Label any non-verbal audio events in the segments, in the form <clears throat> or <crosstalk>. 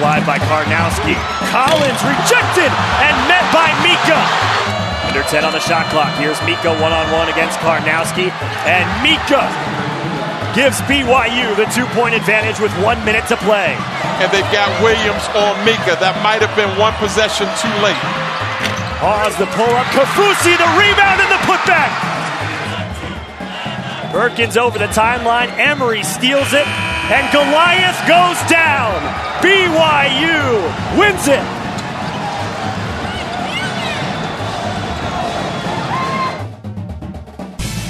alive by Karnowski. Collins rejected and met by Mika. Under 10 on the shot clock. Here's Mika one on one against Karnowski. And Mika gives BYU the two point advantage with one minute to play. And they've got Williams on Mika. That might have been one possession too late. Pause the pull up. Kaufusi, the rebound and the putback. Perkins over the timeline. Emery steals it. And Goliath goes down. BYU wins it.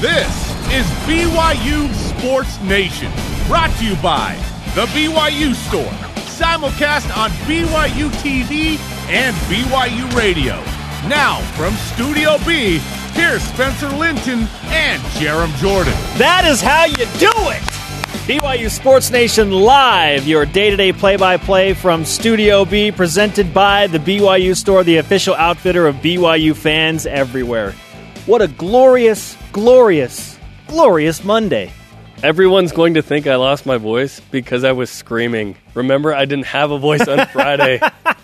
This is BYU Sports Nation, brought to you by The BYU Store, simulcast on BYU TV and BYU Radio. Now, from Studio B, here's Spencer Linton and Jarom Jordan. That is how you do it! BYU Sports Nation Live, your day to day play by play from Studio B, presented by the BYU Store, the official outfitter of BYU fans everywhere. What a glorious, glorious, glorious Monday. Everyone's going to think I lost my voice because I was screaming. Remember, I didn't have a voice on Friday.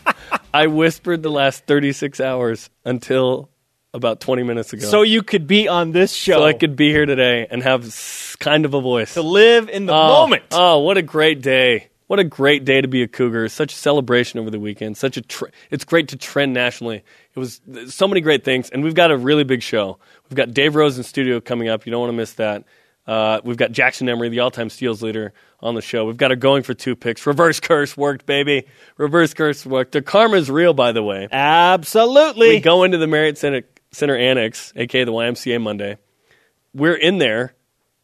<laughs> I whispered the last 36 hours until about 20 minutes ago. So you could be on this show. So I could be here today and have s- kind of a voice. to live in the oh, moment. Oh, what a great day. What a great day to be a Cougar. Such a celebration over the weekend. Such a tr- it's great to trend nationally. It was so many great things and we've got a really big show. We've got Dave Rose in studio coming up. You don't want to miss that. Uh, we've got Jackson Emery, the all-time steals leader, on the show. We've got a going for two picks. Reverse curse worked, baby. Reverse curse worked. The karma's real, by the way. Absolutely. We go into the Marriott Center, Center Annex, aka the YMCA Monday. We're in there,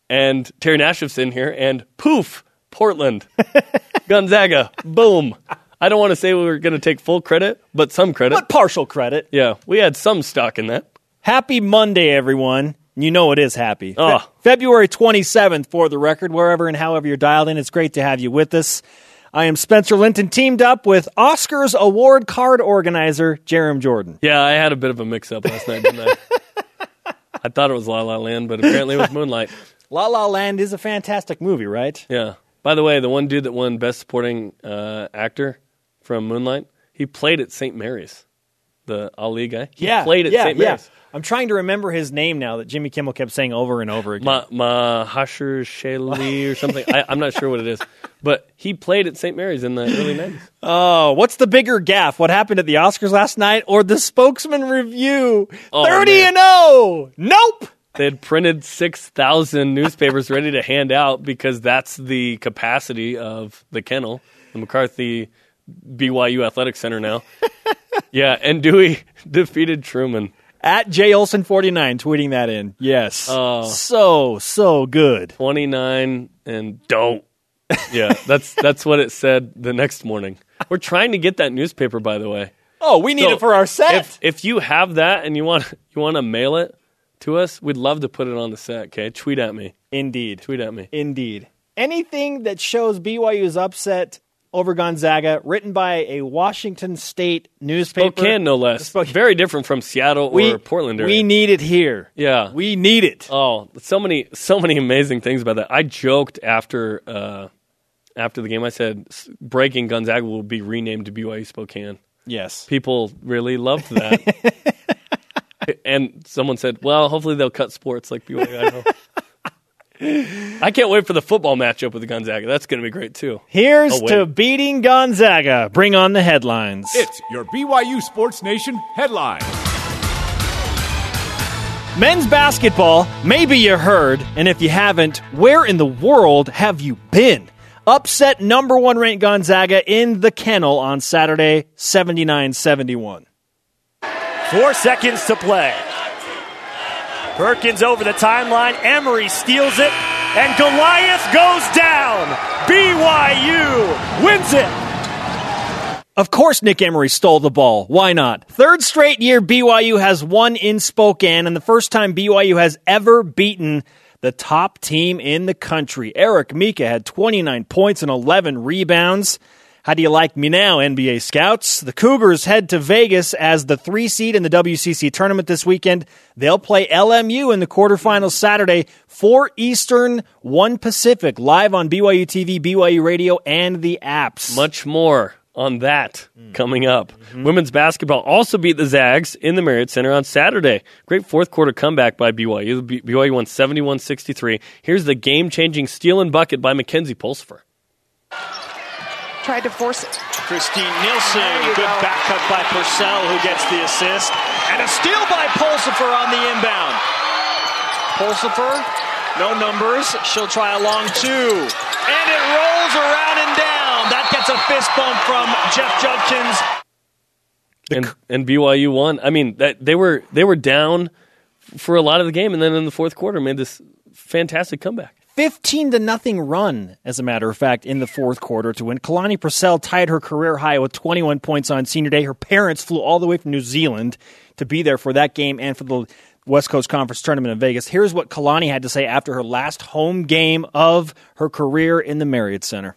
and Terry Nashif's in here, and poof, Portland, <laughs> Gonzaga, boom. I don't want to say we were going to take full credit, but some credit. but partial credit. Yeah, we had some stock in that. Happy Monday, everyone. You know it is happy. Oh. Fe- February 27th, for the record, wherever and however you're dialed in, it's great to have you with us. I am Spencer Linton, teamed up with Oscars award card organizer Jarom Jordan. Yeah, I had a bit of a mix-up last night, didn't I? <laughs> I thought it was La La Land, but apparently it was Moonlight. La La Land is a fantastic movie, right? Yeah. By the way, the one dude that won Best Supporting uh, Actor from Moonlight, he played at St. Mary's, the Ali guy. He played at yeah, St. yeah. I'm trying to remember his name now that Jimmy Kimmel kept saying over and over again. Ma, Mahasher Shali or something. I, I'm not sure what it is, but he played at St. Mary's in the early '90s. Oh, what's the bigger gaffe? What happened at the Oscars last night or the spokesman review? Oh, 30 man. and 0. Nope. They had printed six thousand newspapers ready to hand out because that's the capacity of the kennel, the McCarthey BYU Athletic Center now. <laughs> yeah, and Dewey <laughs> defeated Truman. At J Olson 49 tweeting that in. Yes. Oh. So, so good. 29 and don't. Yeah, <laughs> that's that's what it said the next morning. We're trying to get that newspaper, by the way. Oh, we need So, it for our set. If if you have that and you want you want to mail it to us, we'd love to put it on the set. Okay, tweet at me. Indeed. Tweet at me. Indeed. Anything that shows BYU's upset over Gonzaga, written by a Washington State newspaper. Spokane, no less. Spokane. Very different from Seattle we, or Portland area. We need it here. yeah. We need it. oh, so many so many amazing things about that. I joked after uh, after the game. I said breaking Gonzaga will be renamed to BYU Spokane. yes. people really loved that. <laughs> and someone said, "Well, hopefully they'll cut sports like BYU." <laughs> I can't wait for the football matchup with Gonzaga. That's going to be great too. Here's Oh, to beating Gonzaga. Bring on the headlines. It's your BYU Sports Nation headline. Men's basketball, maybe you heard, and if you haven't, where in the world have you been? Upset number one ranked Gonzaga in the kennel on Saturday, 79 71. Four seconds to play. Perkins over the timeline. Emery steals it. And Goliath goes down. BYU wins it. Of course, Nick Emery stole the ball. Why not? Third straight year BYU has won in Spokane, and the first time BYU has ever beaten the top team in the country. Eric Mika had 29 points and 11 rebounds. How do you like me now, NBA scouts? The Cougars head to Vegas as the three seed in the WCC tournament this weekend. They'll play LMU in the quarterfinals Saturday, 4 Eastern, 1 Pacific, live on BYU TV, BYU Radio, and the apps. Much more on that coming up. Mm-hmm. Women's basketball also beat the Zags in the Marriott Center on Saturday. Great fourth quarter comeback by BYU. BYU won 71 63. Here's the game changing steal and bucket by Makenzie Pulsipher. Tried to force it. Christine Nielsen, good back cut by Purcell, who gets the assist. And a steal by Pulsipher on the inbound. Pulsipher, no numbers. She'll try a long two. And it rolls around and down. That gets a fist bump from Jeff Judkins. And, and BYU won. I mean, that, they were they were down for a lot of the game, and then in the fourth quarter made this fantastic comeback. 15 to nothing run, as a matter of fact, in the fourth quarter to win. Kalani Purcell tied her career high with 21 points on senior day. Her parents flew all the way from New Zealand to be there for that game and for the West Coast Conference tournament in Vegas. Here's what Kalani had to say after her last home game of her career in the Marriott Center.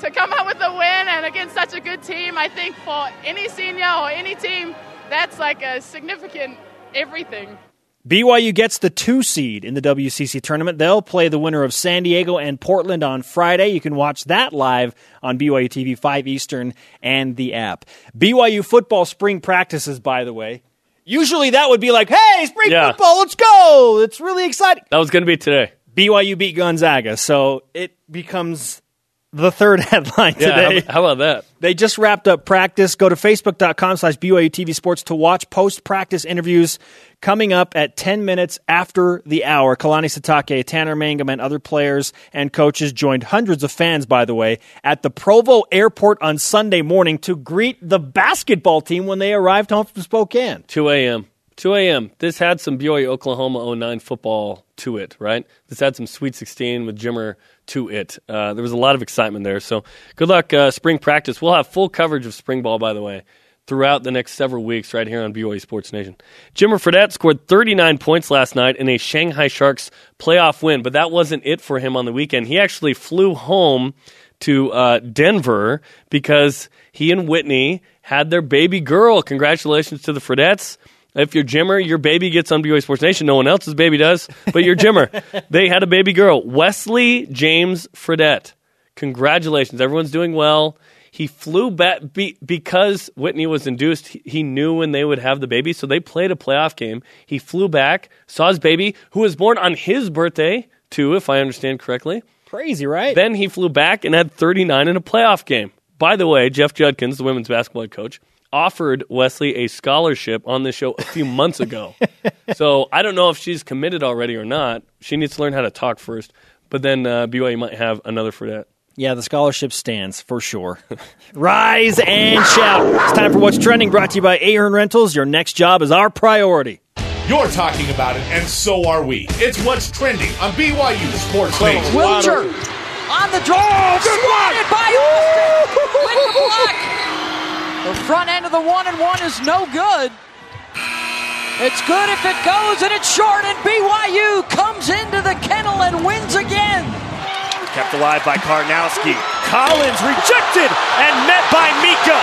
to come out with a win and against such a good team, I think for any senior or any team, that's like a significant everything. BYU gets the two seed in the WCC tournament. They'll play the winner of San Diego and Portland on Friday. You can watch that live on BYU TV 5 Eastern and the app. BYU football spring practices, by the way. Usually that would be like, hey, spring Yeah. football, let's go. It's really exciting. That was going to be today. BYU beat Gonzaga, so it becomes the third <laughs> headline Yeah, today. how, how about that? They just wrapped up practice. Go to facebook.com slash BYU TV Sports to watch post practice interviews coming up at 10 minutes after the hour. Kalani Sitake, Tanner Mangum, and other players and coaches joined hundreds of fans, by the way, at the Provo airport on Sunday morning to greet the basketball team when they arrived home from Spokane. 2 a.m. 2 a.m. This had some BYU Oklahoma 09 football to it, right? This had some Sweet 16 with Jimmer to it. Uh, there was a lot of excitement there. So good luck, uh, spring practice. We'll have full coverage of spring ball, by the way, throughout the next several weeks right here on BYU Sports Nation. Jimmer Fredette scored 39 points last night in a Shanghai Sharks playoff win, but that wasn't it for him on the weekend. He actually flew home to uh, Denver because he and Whitney had their baby girl. Congratulations to the Fredettes. If you're Jimmer, your baby gets on BYU Sports Nation. No one else's baby does, but you're Jimmer. <laughs> they had a baby girl, Wesley James Fredette. Congratulations. Everyone's doing well. He flew back be, because Whitney was induced. He, he knew when they would have the baby, so they played a playoff game. He flew back, saw his baby, who was born on his birthday, too, if I understand correctly. Crazy, right? Then he flew back and had 39 in a playoff game. By the way, Jeff Judkins, the women's basketball coach, offered Wesley a scholarship on this show a few months ago. <laughs> so I don't know if she's committed already or not. She needs to learn how to talk first. But then uh, BYU might have another for that. Yeah, the scholarship stands for sure. <laughs> Rise and shout. It's time for What's Trending, brought to you by Ahern Rentals. Your next job is our priority. You're talking about it, and so are we. It's what's trending on BYU Sports Nation. Wilcher on the draw. Swatted by Austin. With the block. The front end of the one and one is no good. It's good if it goes, and it's short, and BYU comes into the kennel and wins again. Kept alive by Karnowski. Collins rejected and met by Mika.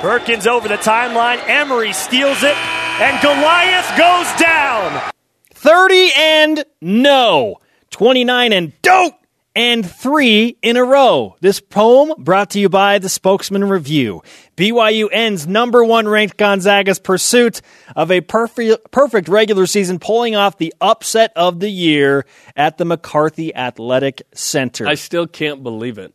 Perkins over the timeline. Emery steals it, and Goliath goes down. 30 and no. 29 and dope. And three in a row. This poem brought to you by the Spokesman Review. BYU ends number one ranked Gonzaga's pursuit of a perfect, perfect regular season, pulling off the upset of the year at the McCarthey Athletic Center. I still can't believe it.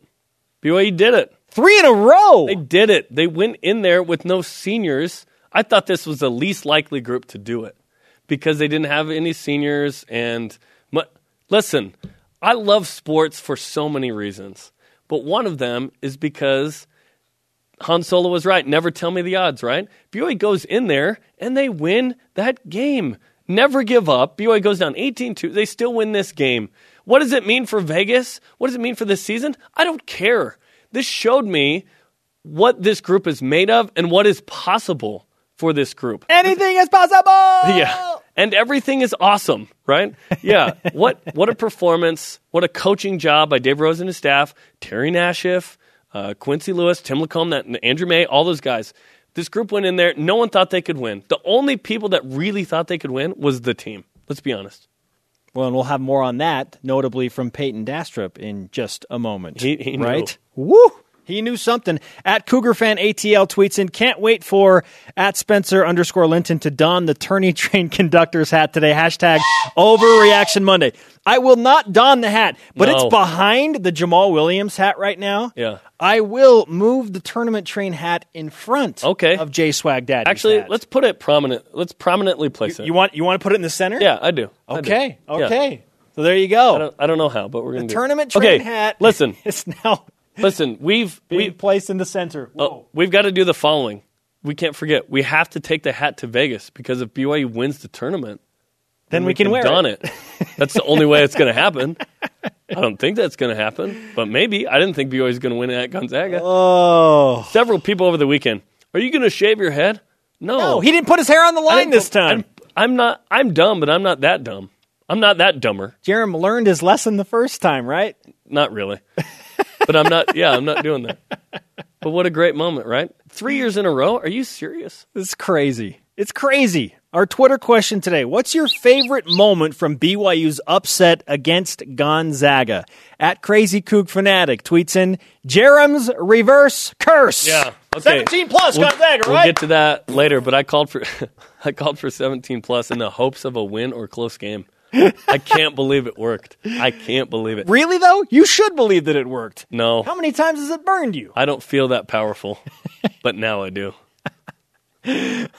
BYU did it. Three in a row. They did it. They went in there with no seniors. I thought this was the least likely group to do it because they didn't have any seniors. And listen, I love sports for so many reasons, but one of them is because Han Solo was right. Never tell me the odds, right? BYU goes in there and they win that game. Never give up. BYU goes down 18 2. They still win this game. What does it mean for Vegas? What does it mean for this season? I don't care. This showed me what this group is made of and what is possible for this group. Anything is possible. <laughs> Yeah. And everything is awesome, right? Yeah. <laughs> what what a performance. What a coaching job by Dave Rose and his staff, Terry Nashif, uh, Quincy Lewis, Tim LaComb, that Andrew May, all those guys. This group went in there. No one thought they could win. The only people that really thought they could win was the team. Let's be honest. Well, and we'll have more on that, notably from Payton Dastrup in just a moment. He- he knew. right? Woo! He knew something. At Cougar fan ATL tweets in, can't wait for at Spencer underscore Linton to don the tourney <laughs> train conductor's hat today. Hashtag overreaction Monday. I will not don the hat, but No. it's behind the Jamaal Williams hat right now. Yeah. I will move the tournament train hat in front Okay. of Jay Swag Daddy. Actually, let's put it prominent. Let's prominently place it. You want you want to put it in the center? Yeah, I do. I do. Okay. Yeah. Okay. So there you go. I don't, I don't know how, but we're do it. tournament train okay, hat. Listen, <laughs> it's now listen. We've <laughs> we placed in the center. Oh, we've got to do the following. We can't forget. We have to take the hat to Vegas because if BYU wins the tournament, then we, can, wear don it. it. That's the only way it's going to happen. <laughs> I don't think that's going to happen, but maybe. I didn't think BYU was going to win at Gonzaga. Oh. Several people over the weekend. Are you going to shave your head? No, No, he didn't put his hair on the line this time. I'm, I'm not. I'm dumb, but I'm not that dumb. I'm not that dumber. Jarom learned his lesson the first time, right? Not really. <laughs> but I'm not. Yeah, I'm not doing that. But what a great moment, right? Three years in a row. Are you serious? It's crazy. It's crazy. Our Twitter question today What's your favorite moment from BYU's upset against Gonzaga? At Crazy Kook Fanatic tweets in Jarom's reverse curse. Okay. 17 plus We'll- Gonzaga, We'll get to that later. But I called for <laughs> I called for 17 plus in the hopes of a win or close game. I can't believe it worked. I can't believe it. really, though? You should believe that it worked. No, How many times has it burned you? I don't feel that powerful, but now I do. <laughs>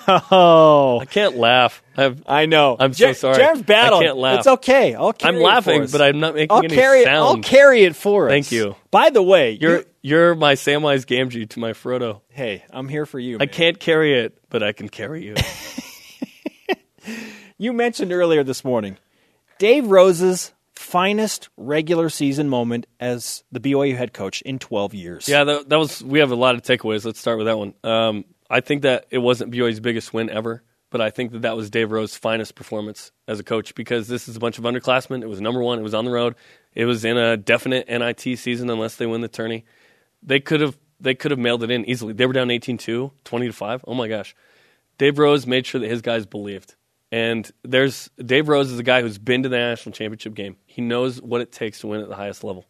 Oh, I can't laugh. I've, I know. I'm so sorry. Jarom's battling. I can't laugh. It's okay. I'll carry I'm it for laughing, but I'm not making I'll any carry it. sound. I'll carry it for us. Thank you. By the way, You're you- you're my Samwise Gamgee to my Frodo. hey, I'm here for you. I man. can't carry it, but I can carry you. <laughs> You mentioned earlier this morning Dave Rose's finest regular season moment as the BYU head coach in 12 years. yeah, that, that was. We have a lot of takeaways. Let's start with that one. Um, I think that it wasn't BYU's biggest win ever, but I think that that was Dave Rose's finest performance as a coach because this is a bunch of underclassmen. It was number one. It was on the road. It was in a definite NIT season unless they win the tourney. They could have they could have mailed it in easily. They were down 18-2, 20 to 5. Oh my gosh. Dave Rose made sure that his guys believed. And there's Dave Rose is a guy who's been to the national championship game. He knows what it takes to win at the highest level.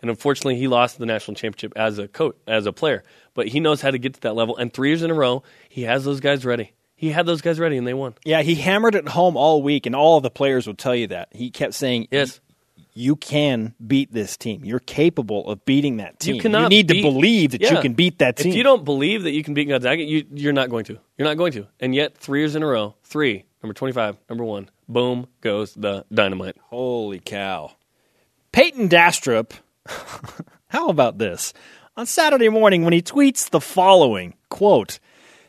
And unfortunately, he lost the national championship as a coach, as a player. But he knows how to get to that level. And three years in a row, he has those guys ready. He had those guys ready, and they won. Yeah, he hammered it home all week, and all of the players will tell you that. He kept saying, Yes. You can beat this team. You're capable of beating that team. You cannot. need beat- to believe that you can beat that team. If you don't believe that you can beat Gonzaga, you, you're not going to. You're not going to. And yet, three years in a row, three, number 25, number one, boom goes the dynamite. Holy cow. Payton Dastrup, <laughs> how about this? On Saturday morning when he tweets the following quote,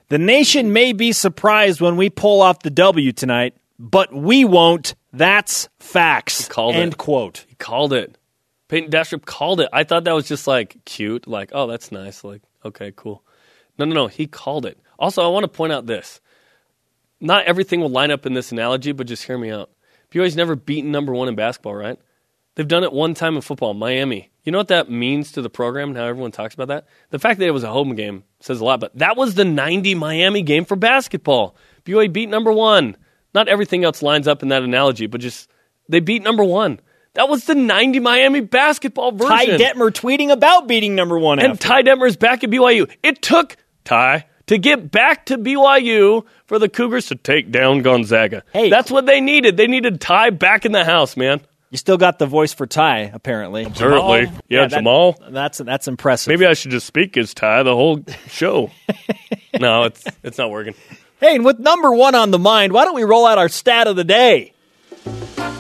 The nation may be surprised when we pull off the W tonight, but we won't. That's facts. He called End it. quote. He called it. Payton Dastrup called it. I thought that was just like cute, like, oh, that's nice. Like, okay, cool. No, no, no. He called it. Also, I want to point out this. Not everything will line up in this analogy, but just hear me out. BYU's never beaten number one in basketball, right? They've done it one time in football, Miami. You know what that means to the program and how everyone talks about that? The fact that it was a home game says a lot, but that was the 90 Miami game for basketball. BYU beat number one. Not everything else lines up in that analogy, but just they beat number one. That was the 90 Miami basketball version. Ty Detmer tweeting about beating number one. And after. Ty Detmer is back at BYU. It took Ty to get back to BYU for the Cougars to take down Gonzaga. Hey. That's what they needed. They needed Ty back in the house, man. you still got the voice for Ty, apparently. Apparently. Jamal? Yeah, that- Jamal. That's that's impressive. Maybe I should just speak as Ty the whole show. <laughs> no, it's it's not working. Hey, and with number one on the mind, why don't we roll out our stat of the day?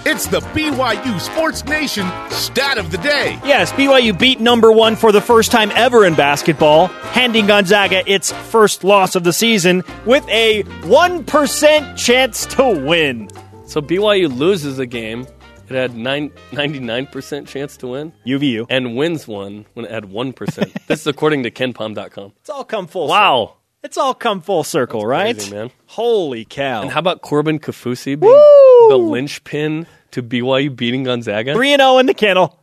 It's the BYU Sports Nation stat of the day. Yes, BYU beat number one for the first time ever in basketball, handing Gonzaga its first loss of the season with a 1% chance to win. So BYU loses a game. It had nine, 99% chance to win UVU. and wins one when it had 1%. <laughs> this is according to KenPom.com. It's all come full circle. It's all come full circle, right? crazy, man. Holy cow. And how about Corbin Kaufusi being Woo! the linchpin to BYU beating Gonzaga? 3 0 in the kennel.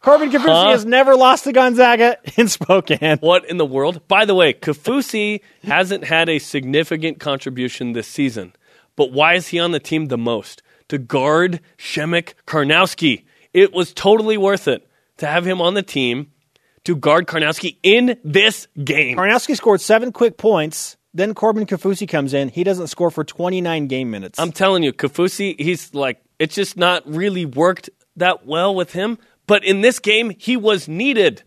Corbin Kaufusi Huh? has never lost to Gonzaga <laughs> in Spokane. What in the world? By the way, Kaufusi hasn't had a significant contribution this season. But why is he on the team the most? To guard Przemek Karnowski. It was totally worth it to have him on the team to guard Karnowski in this game. Karnowski scored seven quick points. Then Corbin Kaufusi comes in. He doesn't score for 29 game minutes. I'm telling you, Kaufusi, he's like, it's just not really worked that well with him. But in this game, he was needed.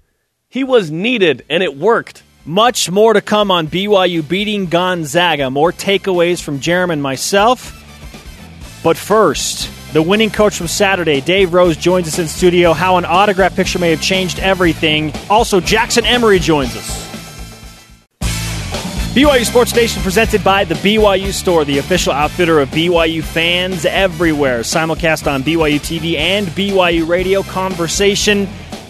He was needed, and it worked. Much more to come on BYU beating Gonzaga. More takeaways from Jeremy and myself. But first, the winning coach from Saturday, Dave Rose, joins us in studio. How an autograph picture may have changed everything. Also, Jackson Emery joins us. BYU Sports Nation presented by the BYU Store, the official outfitter of BYU fans everywhere. Simulcast on BYU TV and BYU Radio. Conversation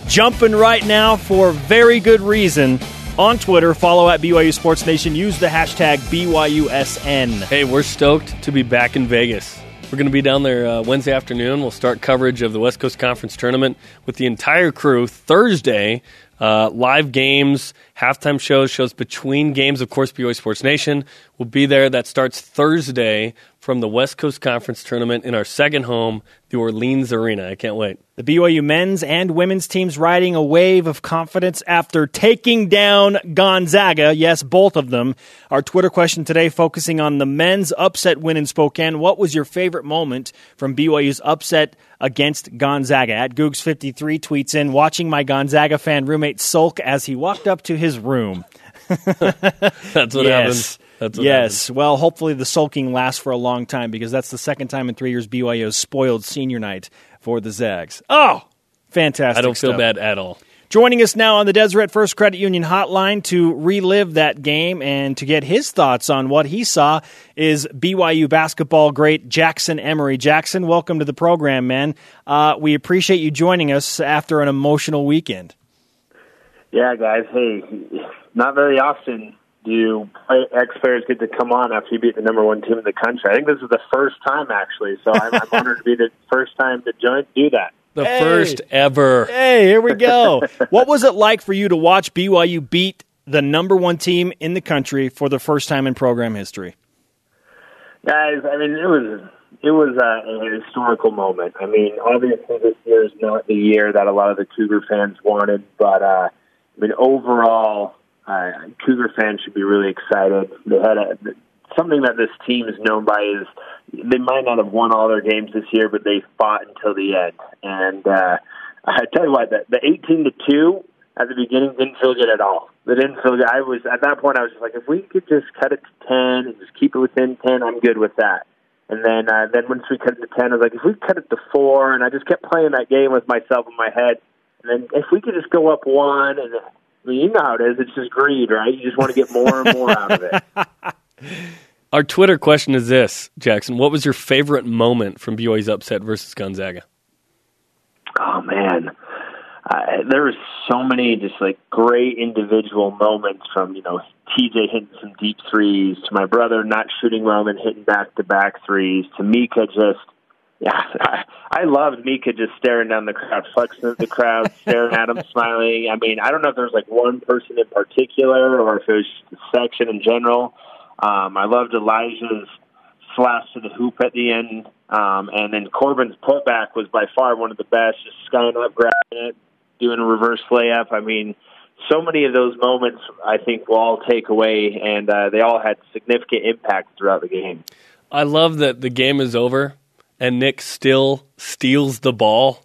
jumping right now for very good reason. On Twitter, follow at BYU Sports Nation. Use the hashtag BYUSN. Hey, we're stoked to be back in Vegas. We're going to be down there uh, Wednesday afternoon. We'll start coverage of the West Coast Conference Tournament with the entire crew Thursday. Uh, live games, halftime shows, shows between games. Of course, BYU Sports Nation will be there. That starts Thursday from the West Coast Conference Tournament in our second home, the Orleans Arena. I can't wait. The BYU men's and women's teams riding a wave of confidence after taking down Gonzaga. Yes, both of them. Our Twitter question today focusing on the men's upset win in Spokane. What was your favorite moment from BYU's upset against Gonzaga? At Googs53 tweets in, watching my Gonzaga fan roommate sulk as he walked up to his room. <laughs> That's what yes. happens. That's what yes. happens. Well, hopefully the sulking lasts for a long time because that's the second time in three years BYU has spoiled senior night for the Zags. Oh, fantastic! I don't feel stuff. bad at all. Joining us now on the Deseret First Credit Union hotline to relive that game and to get his thoughts on what he saw is BYU basketball great Jackson Emery. Jackson, welcome to the program, man. Uh, we appreciate you joining us after an emotional weekend. Yeah, guys. Hey, not very often do ex players get to come on after you beat the number one team in the country. I think this is the first time, actually. So I'm, I'm honored to be the <laughs> first time to join do that. The Hey. first ever. Hey, here we go. <laughs> what was it like for you to watch BYU beat the number one team in the country for the first time in program history? Guys, I mean, it was it was a, a historical moment. I mean, obviously this year is not the year that a lot of the Cougar fans wanted, but uh, I mean, overall, uh, Cougar fans should be really excited. They had a something that this team is known by is they might not have won all their games this year, but they fought until the end. And uh, I tell you what, the, the eighteen to two at the beginning didn't feel good at all. They didn't feel good. I was at that point. I was just like, if we could just cut it to ten and just keep it within ten, I'm good with that. And then, uh, then once we cut it to ten, I was like, if we cut it to four, and I just kept playing that game with myself in my head. And then if we could just go up one, and I mean, you know how it is. It's just greed, right? You just want to get more and more out of it. <laughs> Our Twitter question is this, Jackson. What was your favorite moment from BYU's upset versus Gonzaga? Oh man, uh, there was so many just like great individual moments from you know TJ hitting some deep threes to my brother not shooting well and hitting back to back threes to Mika just yeah I, I loved Mika just staring down the crowd, flexing at the crowd, <laughs> staring at him, smiling. I mean I don't know if there was like one person in particular or if it was just the section in general. Um, I loved Elijah's slash to the hoop at the end. Um, and then Corbin's putback was by far one of the best, just skying up, grabbing it, doing a reverse layup. I mean, so many of those moments I think we'll all take away, and uh, they all had significant impact throughout the game. I love that the game is over and Nick still steals the ball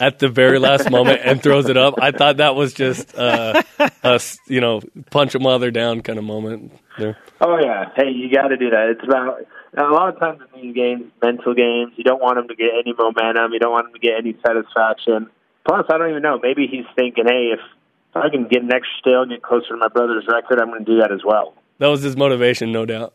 at the very last moment and throws it up. I thought that was just uh, a you know punch them while they're down kind of moment there. Oh yeah, hey, you got to do that. It's about a lot of times in these games, mental games. You don't want them to get any momentum. You don't want them to get any satisfaction. Plus, I don't even know. Maybe he's thinking, hey, if I can get an extra steal and get closer to my brother's record, I'm going to do that as well. That was his motivation, no doubt.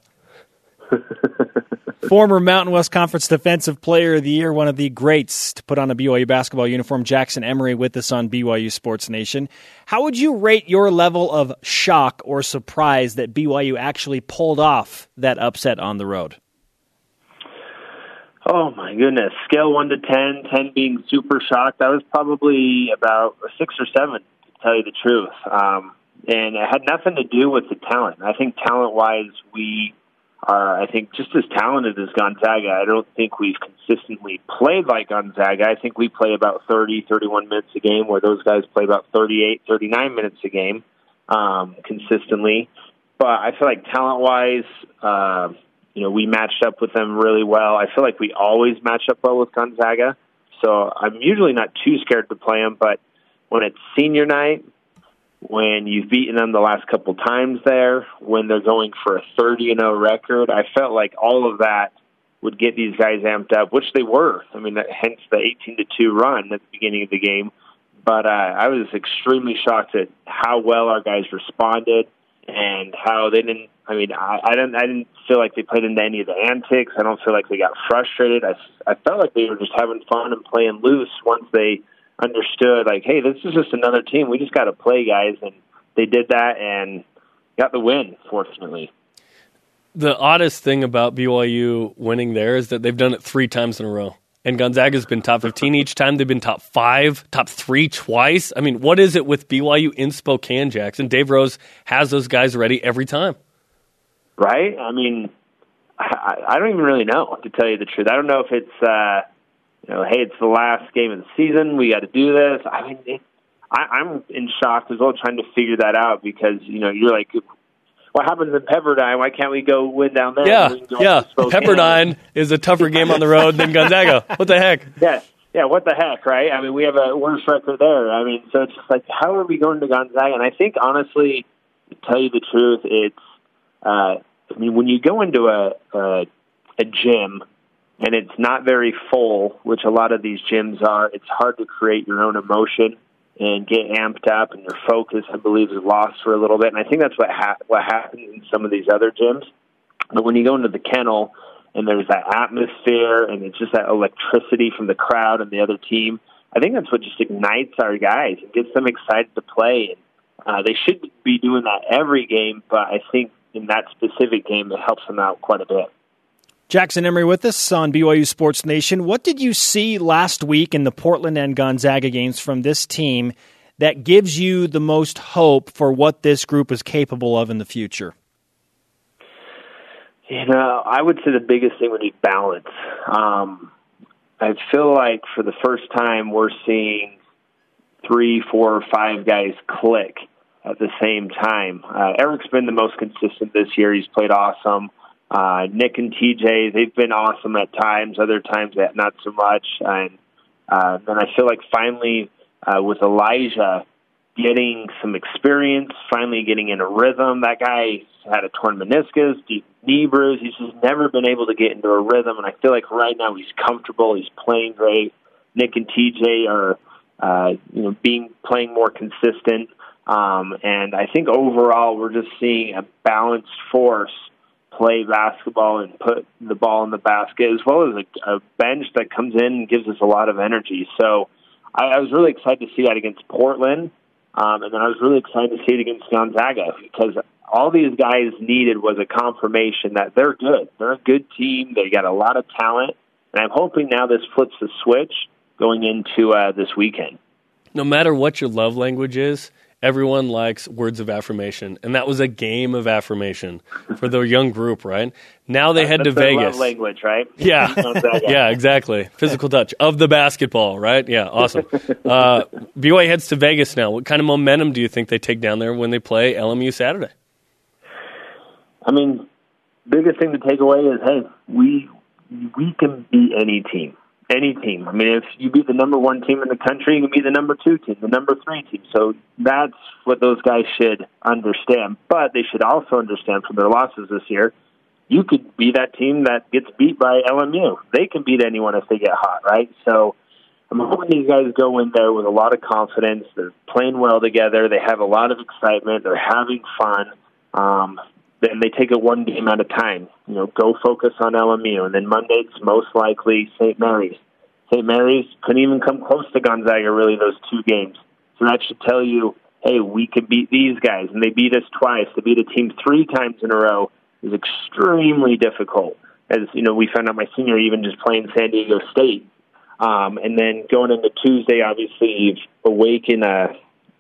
<laughs> Former Mountain West Conference Defensive Player of the Year, one of the greats to put on a BYU basketball uniform, Jackson Emery, with us on BYU Sports Nation. How would you rate your level of shock or surprise that BYU actually pulled off that upset on the road? Oh my goodness! Scale one to ten, ten being super shocked. I was probably about a six or seven, to tell you the truth. Um, and it had nothing to do with the talent. I think talent-wise, we are, I think, just as talented as Gonzaga. I don't think we've consistently played like Gonzaga. I think we play about 30, 31 minutes a game, where those guys play about 38, 39 minutes a game um, consistently. But I feel like talent wise, uh, you know, we matched up with them really well. I feel like we always match up well with Gonzaga. So I'm usually not too scared to play them, but when it's senior night, when you've beaten them the last couple times there, when they're going for a 30 and 0 record, I felt like all of that would get these guys amped up, which they were. I mean, hence the 18 to 2 run at the beginning of the game. But uh, I was extremely shocked at how well our guys responded and how they didn't. I mean, I, I didn't. I didn't feel like they played into any of the antics. I don't feel like they got frustrated. I, I felt like they were just having fun and playing loose once they understood like, hey, this is just another team. We just got to play, guys, and they did that and got the win. Fortunately, the oddest thing about BYU winning there is that they've done it three times in a row. And Gonzaga's been top 15 each time. They've been top five, top three twice. I mean, what is it with BYU in Spokane, Jackson? Dave Rose has those guys ready every time. Right? I mean, I, I don't even really know, to tell you the truth. I don't know if it's, uh, you know, hey, it's the last game of the season. We got to do this. I mean, it, I, I'm in shock as well, trying to figure that out because you know you're like, what happens in Pepperdine? Why can't we go win down there? Yeah, yeah. Pepperdine is a tougher game on the road than Gonzaga. <laughs> What the heck? Yeah, yeah. What the heck, right? I mean, we have a worse record there. I mean, so it's just like, how are we going to Gonzaga? And I think honestly, to tell you the truth, it's. Uh, I mean, when you go into a, a a gym and it's not very full, which a lot of these gyms are, it's hard to create your own emotion and get amped up, and your focus, I believe, is lost for a little bit. And I think that's what ha- what happens in some of these other gyms. But when you go into the kennel and there's that atmosphere and it's just that electricity from the crowd and the other team, I think that's what just ignites our guys and gets them excited to play. And uh, they should be doing that every game, but I think in that specific game, it helps them out quite a bit. Jackson Emery with us on BYU Sports Nation. What did you see last week in the Portland and Gonzaga games from this team that gives you the most hope for what this group is capable of in the future? You know, I would say the biggest thing would be balance. Um, I feel like for the first time we're seeing three, four, or five guys click at the same time. Uh, Eric's been the most consistent this year. He's played awesome. Uh, Nick and TJ, they've been awesome at times. Other times, not so much. And uh, then I feel like finally uh, with Elijah getting some experience, finally getting in a rhythm. That guy had a torn meniscus, deep knee bruise. He's just never been able to get into a rhythm. And I feel like right now he's comfortable. He's playing great. Nick and TJ are, uh, you know, being playing more consistent. Um, and I think overall we're just seeing a balanced force play basketball and put the ball in the basket, as well as a, a bench that comes in and gives us a lot of energy. So I, I was really excited to see that against Portland, um, and then I was really excited to see it against Gonzaga because all these guys needed was a confirmation that they're good. They're a good team. They got a lot of talent, and I'm hoping now this flips the switch going into uh, this weekend. No matter what your love language is, everyone likes words of affirmation, and that was a game of affirmation for the young group, right? Now they head That's to Vegas. language, right? <laughs> Yeah, <laughs> yeah, exactly. Physical touch of the basketball, right? Yeah, awesome. <laughs> Uh, BYU heads to Vegas now. What kind of momentum do you think they take down there when they play LMU Saturday? I mean, biggest thing to take away is hey, we we can beat any team any team. I mean, if you beat the number one team in the country, you can beat the number two team, the number three team. So that's what those guys should understand. But they should also understand from their losses this year, you could be that team that gets beat by LMU. They can beat anyone if they get hot, right? So I'm hoping these guys go in there with a lot of confidence. They're playing well together. They have a lot of excitement. They're having fun. Um, then they take it one game at a time. You know, go focus on LMU, and then Monday it's most likely St. Mary's. St. Mary's couldn't even come close to Gonzaga really those two games. So that should tell you, hey, we can beat these guys, and they beat us twice. To beat a team three times in a row is extremely difficult. As you know, we found out my senior even just playing San Diego State, um, and then going into Tuesday, obviously you've awakened a,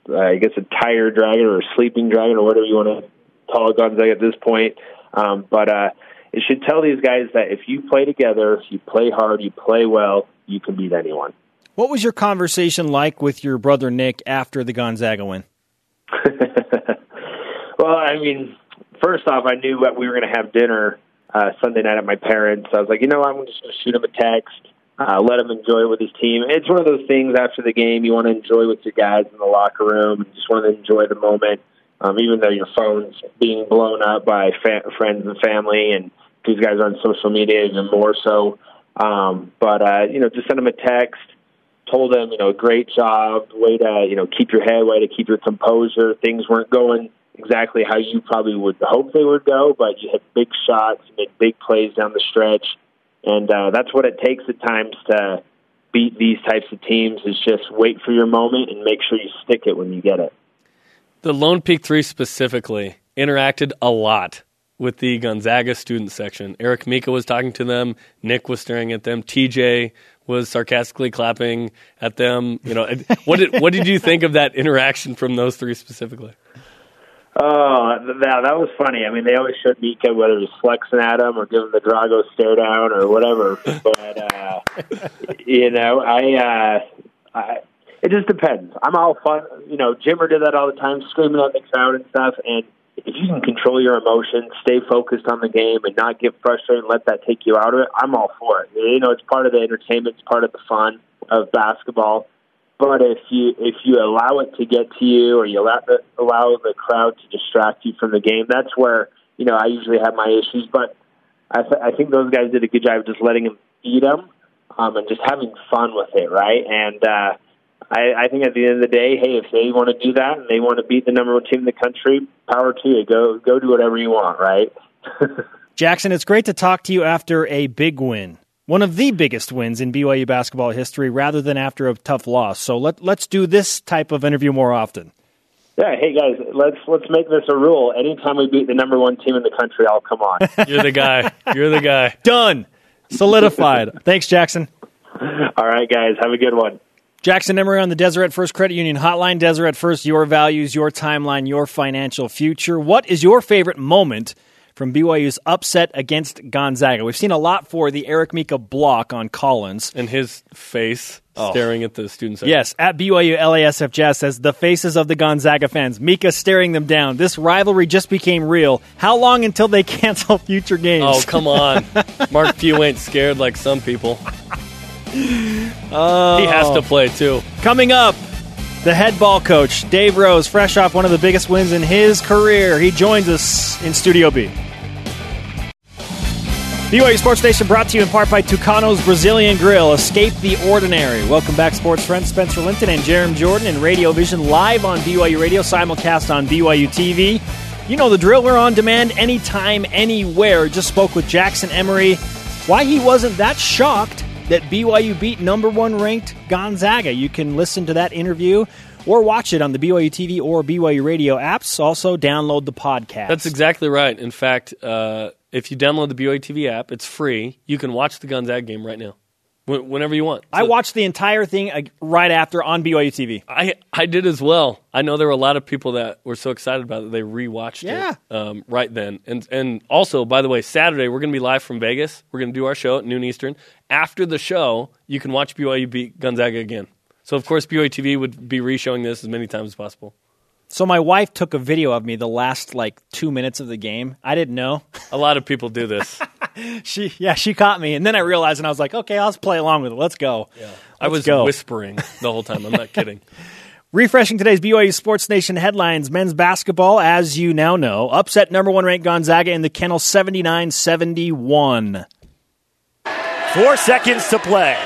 I guess a tired dragon or a sleeping dragon or whatever you want to call it Gonzaga at this point. Um, but uh, it should tell these guys that if you play together, you play hard, you play well, you can beat anyone. What was your conversation like with your brother Nick after the Gonzaga win? <laughs> well, I mean, first off, I knew that we were going to have dinner uh, Sunday night at my parents. I was like, you know, I'm just going to shoot him a text, uh, let him enjoy it with his team. It's one of those things after the game you want to enjoy with your guys in the locker room. You just want to enjoy the moment, um, even though your phone's being blown up by fa- friends and family, and these guys on social media even more so. Um, but uh, you know, just send them a text told them, you know, great job, way to, you know, keep your head, way to keep your composure. Things weren't going exactly how you probably would hope they would go, but you had big shots, you made big plays down the stretch, and uh, that's what it takes at times to beat these types of teams. Is just wait for your moment and make sure you stick it when you get it. The Lone Peak Three specifically interacted a lot with the Gonzaga student section. Eric Mika was talking to them. Nick was staring at them. TJ was sarcastically clapping at them. You know, what did what did you think of that interaction from those three specifically? Oh, that that was funny. I mean, they always showed Mika whether he was flexing at him or giving the Drago stare down or whatever. but uh, <laughs> you know, I, uh, I it just depends. I'm all fun. You know, Jimmer did that all the time, screaming at the crowd and stuff. And if you can control your emotions, stay focused on the game, and not get frustrated and let that take you out of it, I'm all for it. You know, it's part of the entertainment, it's part of the fun of basketball. But if you if you allow it to get to you, or you allow the, allow the crowd to distract you from the game, that's where you know I usually have my issues. But I, th- I think those guys did a good job of just letting him beat them um, and just having fun with it, right? And uh, I, I think at the end of the day, hey, if they want to do that and they want to beat the number one team in the country, power to you. Go go do whatever you want, right? <laughs> Jackson, it's great to talk to you after a big win. One of the biggest wins in BYU basketball history rather than after a tough loss. So let let's do this type of interview more often. Yeah, hey guys, let's let's make this a rule. Anytime we beat the number one team in the country, I'll come on. <laughs> You're the guy. You're the guy. Done. Solidified. Thanks, Jackson. <laughs> All right, guys, have a good one. Jackson Emery on the Deseret First Credit Union Hotline. Deseret First, your values, your timeline, your financial future. What is your favorite moment from BYU's upset against Gonzaga? We've seen a lot for the Eric Mika block on Collins. And his face oh. staring at the students. Yes, at BYU, LASF Jazz says the faces of the Gonzaga fans. Mika staring them down. This rivalry just became real. How long until they <laughs> cancel future games? Oh, come on. <laughs> Mark Few ain't scared like some people. Oh. He has to oh. play too. Coming up, the head ball coach, Dave Rose, fresh off one of the biggest wins in his career. He joins us in Studio B. BYU Sports Nation brought to you in part by Tucano's Brazilian Grill. Escape the ordinary. Welcome back, sports friends. Spencer Linton and Jarom Jordan in Radio Vision live on BYU Radio, simulcast on BYU TV. You know the drill. We're on demand anytime, anywhere. Just spoke with Jackson Emery. Why he wasn't that shocked that BYU beat number one ranked Gonzaga. You can listen to that interview or watch it on the BYU TV or BYU radio apps. Also, download the podcast. That's exactly right. In fact, uh, if you download the BYU TV app, it's free. You can watch the Gonzaga game right now whenever you want. So I watched the entire thing uh, right after on BYU TV. I I did as well. I know there were a lot of people that were so excited about it they rewatched yeah. it um, right then. And and also, by the way, Saturday we're going to be live from Vegas. We're going to do our show at noon Eastern. After the show, you can watch BYU beat Gonzaga again. So of course, BYU TV would be re-showing this as many times as possible. So my wife took a video of me the last like two minutes of the game. I didn't know. A lot of people do this. <laughs> she yeah she caught me, and then I realized, and I was like, okay, I'll just play along with it. Let's go. Yeah. Let's I was go. whispering the whole time. I'm not <laughs> kidding. Refreshing today's BYU Sports Nation headlines. Men's basketball, as you now know, upset number one ranked Gonzaga in the kennel 79 71. Four seconds to play.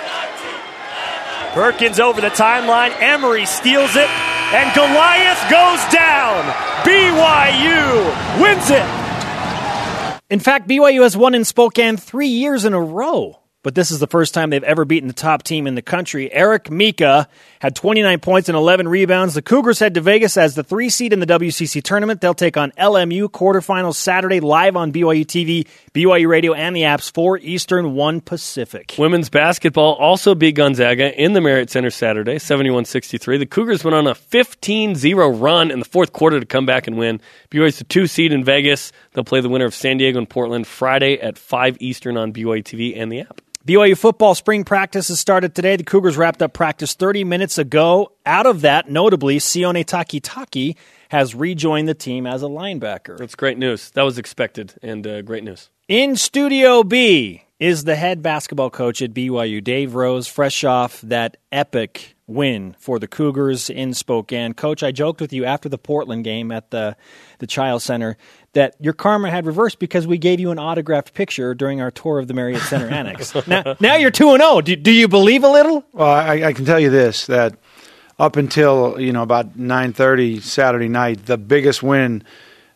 Perkins over the timeline. Emery steals it. And Goliath goes down. BYU wins it. In fact, BYU has won in Spokane three years in a row. But this is the first time they've ever beaten the top team in the country. Eric Mika had 29 points and 11 rebounds. The Cougars head to Vegas as the three seed in the WCC tournament. They'll take on LMU quarterfinals Saturday live on BYU TV, BYU Radio, and the apps 4 Eastern, 1 Pacific. Women's basketball also beat Gonzaga in the Marriott Center Saturday, 71 63. The Cougars went on a 15 0 run in the fourth quarter to come back and win. BYU's the two seed in Vegas. They'll play the winner of San Diego and Portland Friday at 5 Eastern on BYU TV and the app. BYU football spring practice has started today. The Cougars wrapped up practice 30 minutes ago. Out of that, notably, Sione Takitaki has rejoined the team as a linebacker. That's great news. That was expected and uh, great news. In Studio B is the head basketball coach at BYU, Dave Rose, fresh off that epic win for the Cougars in Spokane. Coach, I joked with you after the Portland game at the the Chiles Center that your karma had reversed because we gave you an autographed picture during our tour of the Marriott Center <laughs> Annex. Now, now you're two and zero. Oh. Do you believe a little? Well, I, I can tell you this that up until you know about nine thirty Saturday night, the biggest win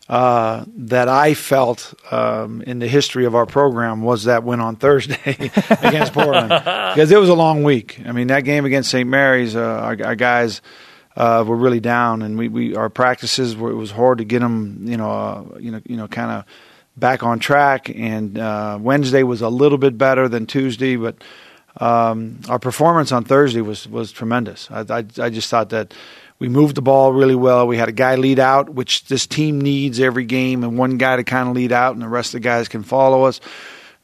uh, that I felt um, in the history of our program was that win on Thursday <laughs> against Portland <laughs> because it was a long week. I mean, that game against St. Mary's, uh, our, our, guys uh, were really down, and we, we our practices were, it was hard to get them, you know, uh, you know, you know, kind of back on track. And uh, Wednesday was a little bit better than Tuesday, but um, our performance on Thursday was was tremendous. I, I, I just thought that we moved the ball really well. We had a guy lead out, which this team needs every game, and one guy to kind of lead out, and the rest of the guys can follow us.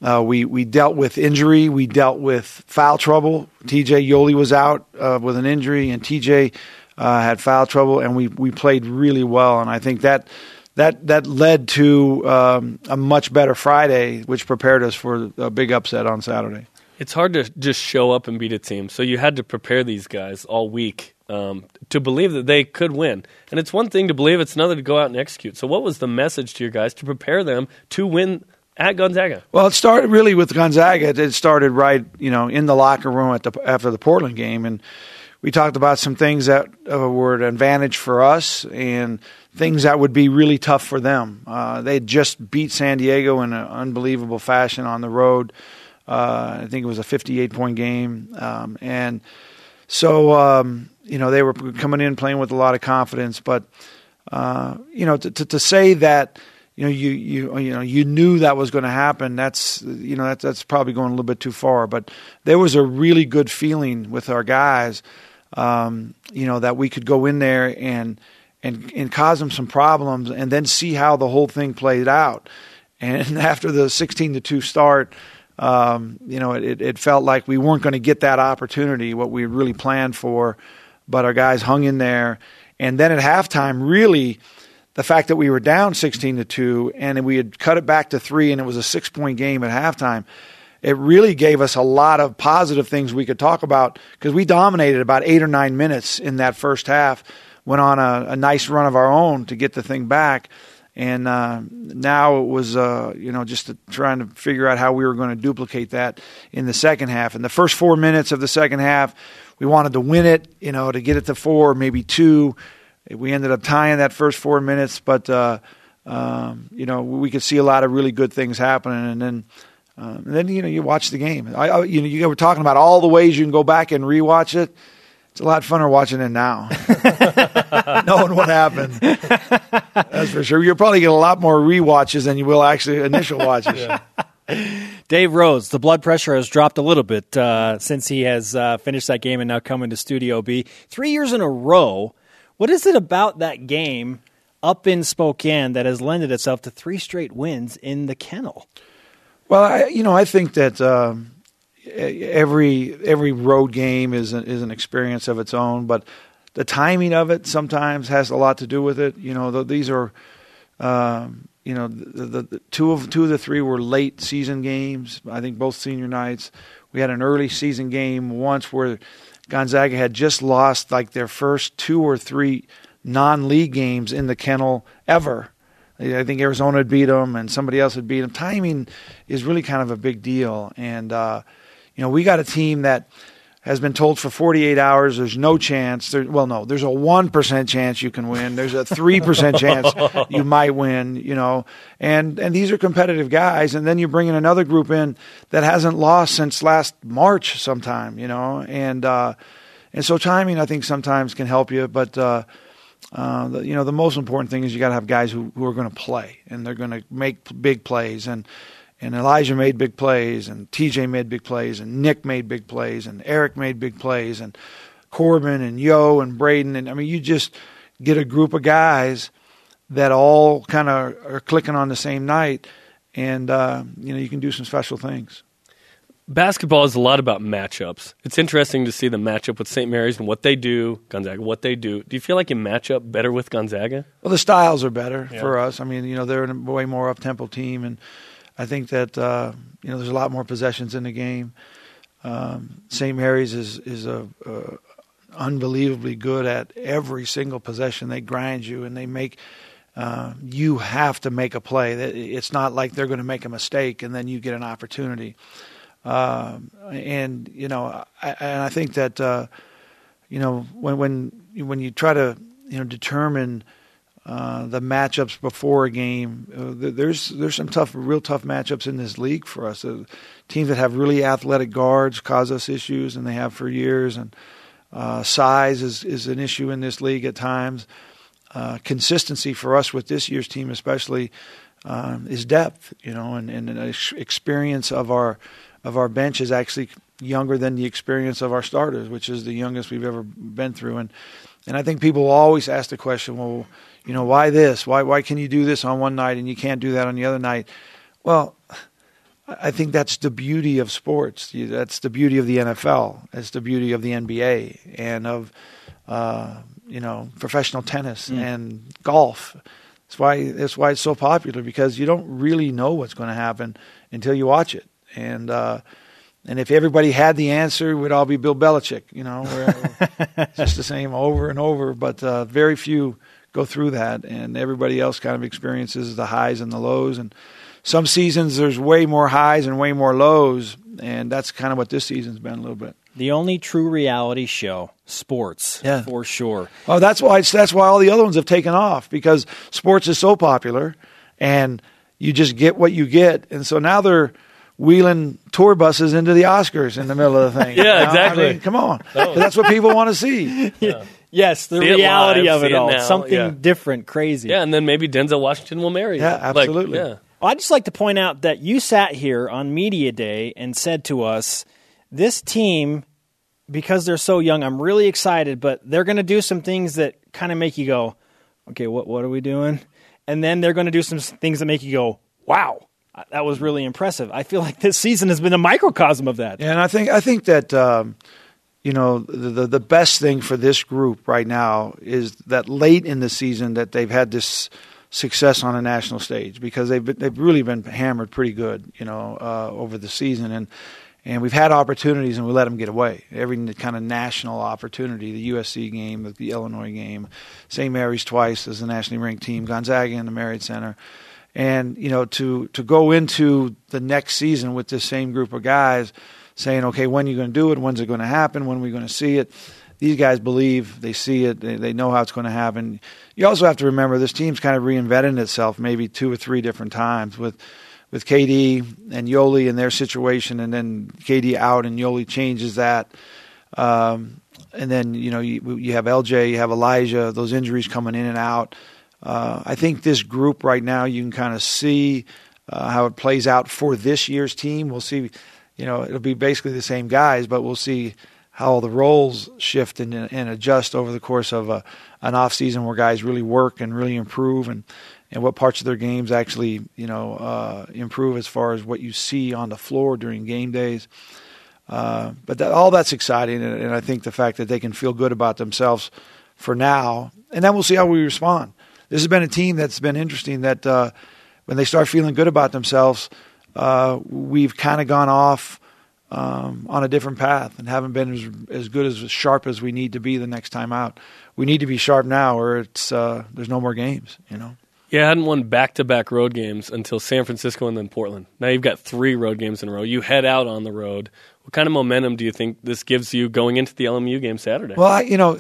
Uh, we we dealt with injury. We dealt with foul trouble. T.J. Yoeli was out uh, with an injury, and T.J. Uh, had foul trouble, and we we played really well. And I think that that that led to um, a much better Friday, which prepared us for a big upset on Saturday. It's hard to just show up and beat a team, so you had to prepare these guys all week um, to believe that they could win. And it's one thing to believe; it's another to go out and execute. So, what was the message to your guys to prepare them to win at Gonzaga? Well, it started really with Gonzaga. It started right, you know, in the locker room the after the Portland game, and we talked about some things that uh, were an advantage for us and things that would be really tough for them. Uh, they just beat San Diego in an unbelievable fashion on the road. Uh, I think it was a 58 point game, um, and so um, you know, they were coming in playing with a lot of confidence. But uh, you know, to, to, to, say that you know you you you know you knew that was going to happen, that's you know that's that's probably going a little bit too far. But there was a really good feeling with our guys, um, you know, that we could go in there and and and cause them some problems, and then see how the whole thing played out. And <laughs> after the sixteen to two start. Um, you know, it, it felt like we weren't going to get that opportunity, what we really planned for but our guys hung in there. And then at halftime, really, the fact that we were down 16 to 2 and we had cut it back to three and it was a six point game at halftime, it really gave us a lot of positive things we could talk about because we dominated about eight or nine minutes in that first half, went on a, a nice run of our own to get the thing back. And uh, now it was, uh, you know, just trying to figure out how we were going to duplicate that in the second half. In the first four minutes of the second half, we wanted to win it, you know, to get it to four, maybe two. We ended up tying that first four minutes, but uh, um, you know we could see a lot of really good things happening, and then. Um, and then you know you watch the game. I, I, you know you were talking about all the ways you can go back and rewatch it. It's a lot funner watching it now, <laughs> knowing what happened. That's for sure. You'll probably get a lot more re-watches than you will actually initial watches. yeah. Dave Rose, the blood pressure has dropped a little bit uh, since he has uh, finished that game and now coming to Studio B. Three years in a row. What is it about that game up in Spokane that has lended itself to three straight wins in the kennel? Well, I, you know, I think that um, every every road game is an, is an experience of its own, but the timing of it sometimes has a lot to do with it. You know, the, these are um, you know, the, the, the, two of two of the three were late season games. I think both senior nights. We had an early season game once where Gonzaga had just lost like their first two or three non-league games in the kennel ever. I think Arizona had beat them, and somebody else had beat them. Timing is really kind of a big deal, and uh, you know we got a team that has been told for 48 hours there's no chance. There, well, no, there's a 1% chance you can win. There's a 3% chance you <laughs> might win, you know. And and these are competitive guys and then you bring in another group in that hasn't lost since last March sometime, you know. And uh, and so timing I think sometimes can help you, but. Uh, uh, the, you know, the most important thing is you got to have guys who, who are going to play and they're going to make big plays. And and Elijah made big plays, and TJ made big plays, and Nick made big plays, and Eric made big plays, and Corbin and Yo and Braiden. And I mean, you just get a group of guys that all kind of are clicking on the same night, and uh, you know you can do some special things. Basketball is a lot about matchups. It's interesting to see the matchup with St. Mary's and what they do, Gonzaga, what they do. Do you feel like you match up better with Gonzaga? Well, the styles are better yeah. for us. I mean, you know, they're a way more up tempo team, and I think that uh, you know there's a lot more possessions in the game. Um, St. Mary's is is a, a unbelievably good at every single possession. They grind you and they make uh, you have to make a play. It's not like they're going to make a mistake and then you get an opportunity. Um, and you know, I, and I think that uh, you know when when when you try to you know determine uh, the matchups before a game, uh, there's there's some tough, real tough matchups in this league for us. Uh, teams that have really athletic guards cause us issues, and they have for years. And uh, size is is an issue in this league at times. consistency for us with this year's team, especially, um, is depth. You know, and and an experience of our of our bench is actually younger than the experience of our starters, which is the youngest we've ever been through. And and I think people always ask the question, well, you know, why this? Why why can you do this on one night and you can't do that on the other night? Well, I think that's the beauty of sports. That's the beauty of the NFL. That's the beauty of the NBA and of uh, you know professional tennis mm. and golf. That's why that's why it's so popular because you don't really know what's going to happen until you watch it and uh, and if everybody had the answer, we'd all be Bill Belichick. You know, <laughs> it's just the same over and over. But uh, very few go through that, and everybody else kind of experiences the highs and the lows. And some seasons there's way more highs and way more lows, and that's kind of what this season's been a little bit. The only true reality show, sports, yeah. for sure. Oh, that's why that's why all the other ones have taken off because sports is so popular, and you just get what you get, and so now they're wheeling tour buses into the Oscars in the middle of the thing. <laughs> yeah, you know? exactly. I mean, come on, oh. that's what people want to see. <laughs> Yeah. Yes, the see reality live, of it all, something yeah. different, crazy. Yeah, and then maybe Denzel Washington will marry you. Yeah, absolutely. Like, yeah. Well, I'd just like to point out that you sat here on Media Day and said to us, this team, because they're so young, I'm really excited, but they're going to do some things that kind of make you go, okay, what, what are we doing? And then they're going to do some things that make you go, wow that was really impressive. I feel like this season has been a microcosm of that. Yeah, and I think I think that um, you know the, the, the best thing for this group right now is that late in the season that they've had this success on a national stage because they've they've really been hammered pretty good, you know, uh, over the season and. And we've had opportunities, and we let them get away. Every kind of national opportunity, the USC game, the Illinois game, St. Mary's twice as a nationally ranked team, Gonzaga in the Marriott Center and you know to to go into the next season with this same group of guys saying okay when are you going to do it? When's it going to happen? When are we going to see it? These guys believe they see it. They, they know how it's going to happen. You also have to remember this team's kind of reinvented itself maybe two or three different times with with KD and Yoeli in their situation and then KD out and Yoeli changes that. Um, and then you know you, you have LJ you have Elijah those injuries coming in and out. Uh, I think this group right now, you can kind of see uh, how it plays out for this year's team. We'll see, you know, it'll be basically the same guys, but we'll see how the roles shift and, and adjust over the course of a, an off season where guys really work and really improve and, and what parts of their games actually, you know, uh, improve as far as what you see on the floor during game days. Uh, but that, all that's exciting, and, and I think the fact that they can feel good about themselves for now, and then we'll see how we respond this has been a team that's been interesting. That uh, when they start feeling good about themselves, uh, we've kind of gone off um, on a different path and haven't been as, as good as sharp as we need to be the next time out. We need to be sharp now, or it's uh, there's no more games. You know. Yeah, I hadn't won back to back road games until San Francisco and then Portland. Now you've got three road games in a row. You head out on the road. What kind of momentum do you think this gives you going into the LMU game Saturday? Well, I, you know,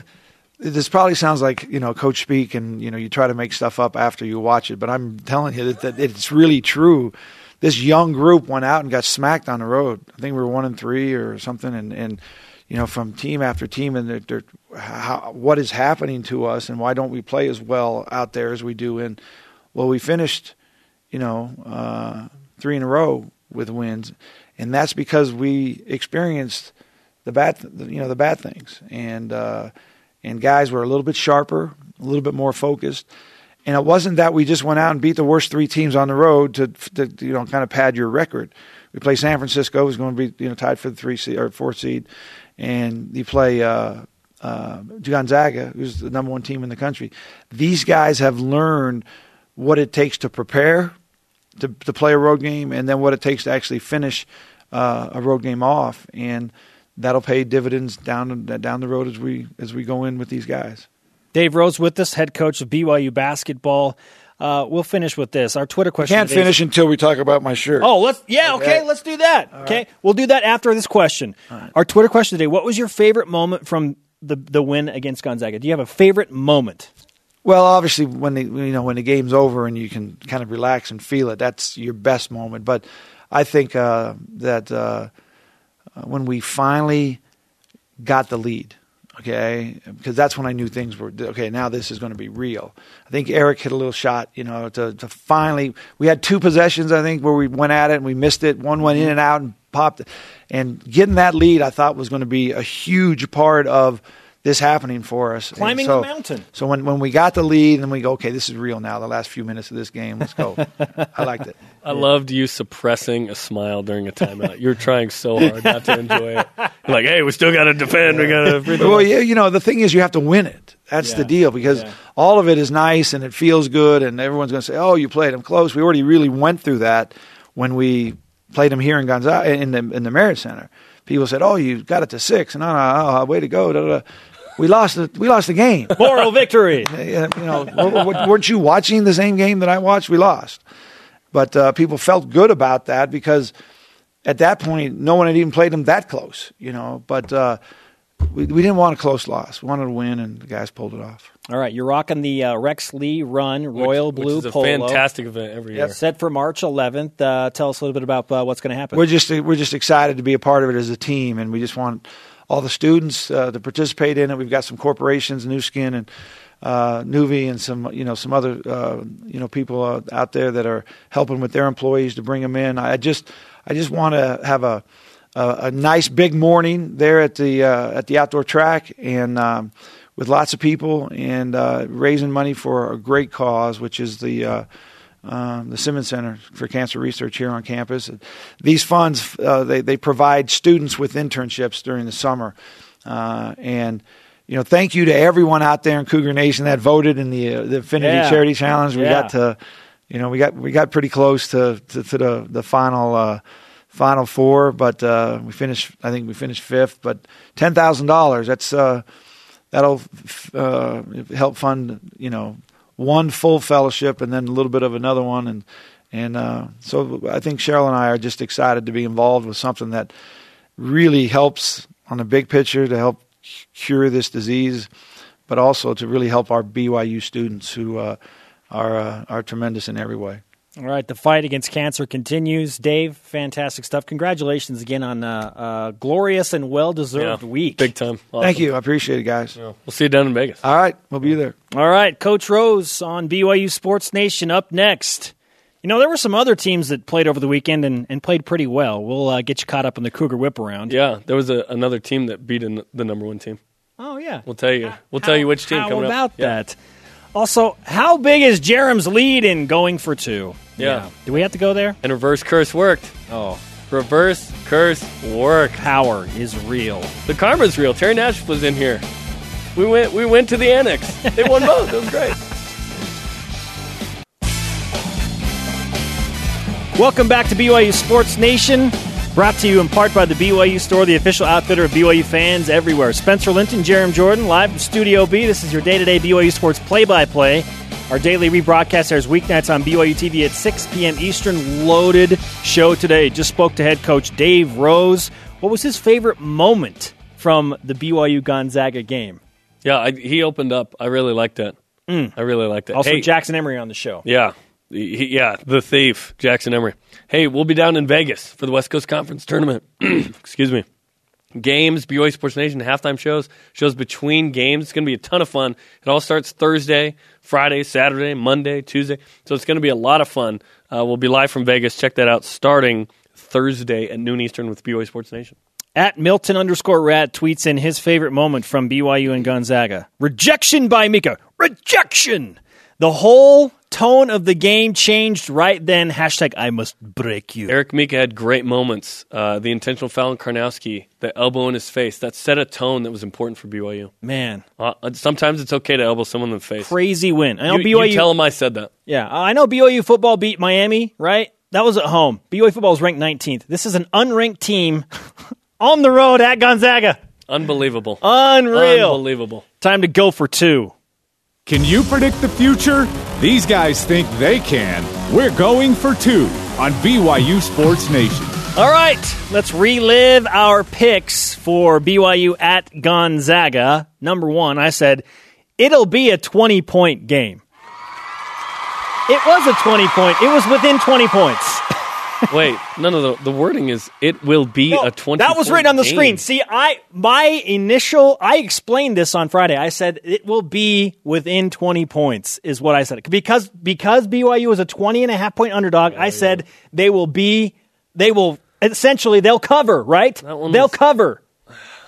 this probably sounds like you know coach speak and you know you try to make stuff up after you watch it but i'm telling you that, that, it's really true this young group went out and got smacked on the road i think we were one and three or something and and you know, from team after team, and they're, they're, how, what is happening to us, and why don't we play as well out there as we do in? Well, we finished, you know, uh, three in a row with wins, and that's because we experienced the bad, you know, the bad things, and uh, and guys were a little bit sharper, a little bit more focused. And it wasn't that we just went out and beat the worst three teams on the road to, to you know kind of pad your record. We play San Francisco, who's going to be you know tied for the three seed or fourth seed, and you play uh, uh, Gonzaga, who's the number one team in the country. These guys have learned what it takes to prepare to, to play a road game, and then what it takes to actually finish uh, a road game off, and that'll pay dividends down down the road as we as we go in with these guys. Dave Rose with us, head coach of BYU basketball. Uh, we'll finish with this. Our Twitter question. Can't finish until we talk about my shirt. Oh, let's yeah, okay, okay let's do that. All okay, right. we'll do that after this question. Right. Our Twitter question today: What was your favorite moment from the the win against Gonzaga? Do you have a favorite moment? Well, obviously, when the you know when the game's over and you can kind of relax and feel it, that's your best moment. But I think uh, that uh, when we finally got the lead, okay, because that's when I knew things were okay. Now this is going to be real. I think Eric hit a little shot, you know, to, to finally. We had two possessions, I think, where we went at it and we missed it. One went in and out and popped, and getting that lead, I thought was going to be a huge part of this happening for us. Climbing so, the mountain. So when, when we got the lead and we go, okay, this is real now, the last few minutes of this game, let's go. <laughs> I liked it. I yeah. loved you suppressing a smile during a timeout. You're trying so hard not to enjoy it. You're <laughs> like, hey, we still got to defend. Yeah. We got to. Well, yeah, you know, the thing is, you have to win it. That's yeah. the deal because all of it is nice and it feels good, and everyone's going to say, oh, you played them close. We already really went through that when we played them here in Gonzaga in the in the Marriott Center. People said, "Oh, you got it to six, and no, no, oh, way to go!" Da, da we lost the we lost the game. <laughs> Moral victory. <laughs> you know, weren't you watching the same game that I watched? We lost, but uh, people felt good about that because at that point, no one had even played them that close. You know, but uh, we we didn't want a close loss. We wanted to win, and the guys pulled it off. All right, you're rocking the uh, Rex Lee Run Royal which, Blue which is a Polo. fantastic event every year. Set for March 11th. Uh, tell us a little bit about uh, what's going to happen. We're just we're just excited to be a part of it as a team, and we just want all the students uh, to participate in it. We've got some corporations, Nu Skin and uh, Nuvi, and some you know some other uh, you know people uh, out there that are helping with their employees to bring them in. I just I just want to have a, a, a nice big morning there at the uh, at the outdoor track and. Um, with lots of people and uh, raising money for a great cause, which is the uh, um, the Simmons Center for Cancer Research here on campus. These funds uh, they they provide students with internships during the summer, uh, and you know thank you to everyone out there in Cougar Nation that voted in the uh, the Infinity yeah. Charity Challenge. We yeah. got to you know we got we got pretty close to to, to the the final. Uh, final four, but uh, we finished. I think we finished fifth. But ten thousand dollars. That's that'll help fund. You know one full fellowship and then a little bit of another one and and uh, so I think Cheryl and I are just excited to be involved with something that really helps on the big picture to help cure this disease, but also to really help our BYU students who uh, are uh, are tremendous in every way. All right, the fight against cancer continues. Dave, fantastic stuff. Congratulations again on a uh, uh, glorious and well deserved yeah, week. Big time. Awesome. Thank you. I appreciate it, guys. Yeah. We'll see you down in Vegas. All right, we'll be there. All right, Coach Rose on BYU Sports Nation up next. You know, there were some other teams that played over the weekend and, and played pretty well. We'll uh, get you caught up in the Cougar Whip around. Yeah, there was a, another team that beat the number one team. Oh yeah, we'll tell you. We'll how, tell you which team. How coming about up. that? Yeah. Also, how big is Jarom's lead in going for two? Yeah. yeah. Do we have to go there? And reverse curse worked. Oh. Reverse curse worked. Power is real. The karma's real. Terry Nash was in here. We went we went to the annex. They won both. It was great. Welcome back to BYU Sports Nation. Brought to you in part by the BYU Store, the official outfitter of BYU fans everywhere. Spencer Linton, Jarom Jordan, live from Studio B. This is your day to day BYU Sports play by play. Our daily rebroadcast airs weeknights on BYU TV at 6 p.m. Eastern. Loaded show today. Just spoke to head coach Dave Rose. What was his favorite moment from the BYU Gonzaga game? Yeah, I, he opened up. I really liked it. Mm. I really liked it. Also, hey, Jackson Emery on the show. Yeah, he, yeah, the thief, Jackson Emery. Hey, we'll be down in Vegas for the West Coast Conference tournament. <clears throat> Excuse me. games, BYU Sports Nation halftime shows, shows between games. It's going to be a ton of fun. It all starts Thursday, Friday, Saturday, Monday, Tuesday. So it's going to be a lot of fun. Uh, we'll be live from Vegas. Check that out starting Thursday at noon Eastern with BYU Sports Nation. At Milton underscore rat tweets in his favorite moment from BYU and Gonzaga. Rejection by Mika. Rejection. The whole tone of the game changed right then. Hashtag I must break you. Eric Mika had great moments. Uh, the intentional foul on Karnowski, the elbow in his face, that set a tone that was important for BYU. Man, Uh, sometimes it's okay to elbow someone in the face. crazy win. I know You, BYU. you tell him I said that. yeah, I know BYU football beat Miami, right? That was at home. BYU football is ranked 19th. This is an unranked team <laughs> on the road at Gonzaga. Unbelievable. Unreal. Unbelievable. Time to go for two. Can you predict the future? These guys think they can. We're going for two on BYU Sports Nation. All right, let's relive our picks for BYU at Gonzaga. Number one, I said it'll be a 20 point game. It was a 20 point, it was within 20 points. Wait, no, no, the, the wording is it will be No, a 20 that was written on the game. screen. See, I my initial I explained this on Friday. I said it will be within 20 points is what I said. Because because BYU is a 20 and a half point underdog, I said they will be they will essentially they'll cover, right? They'll was- cover.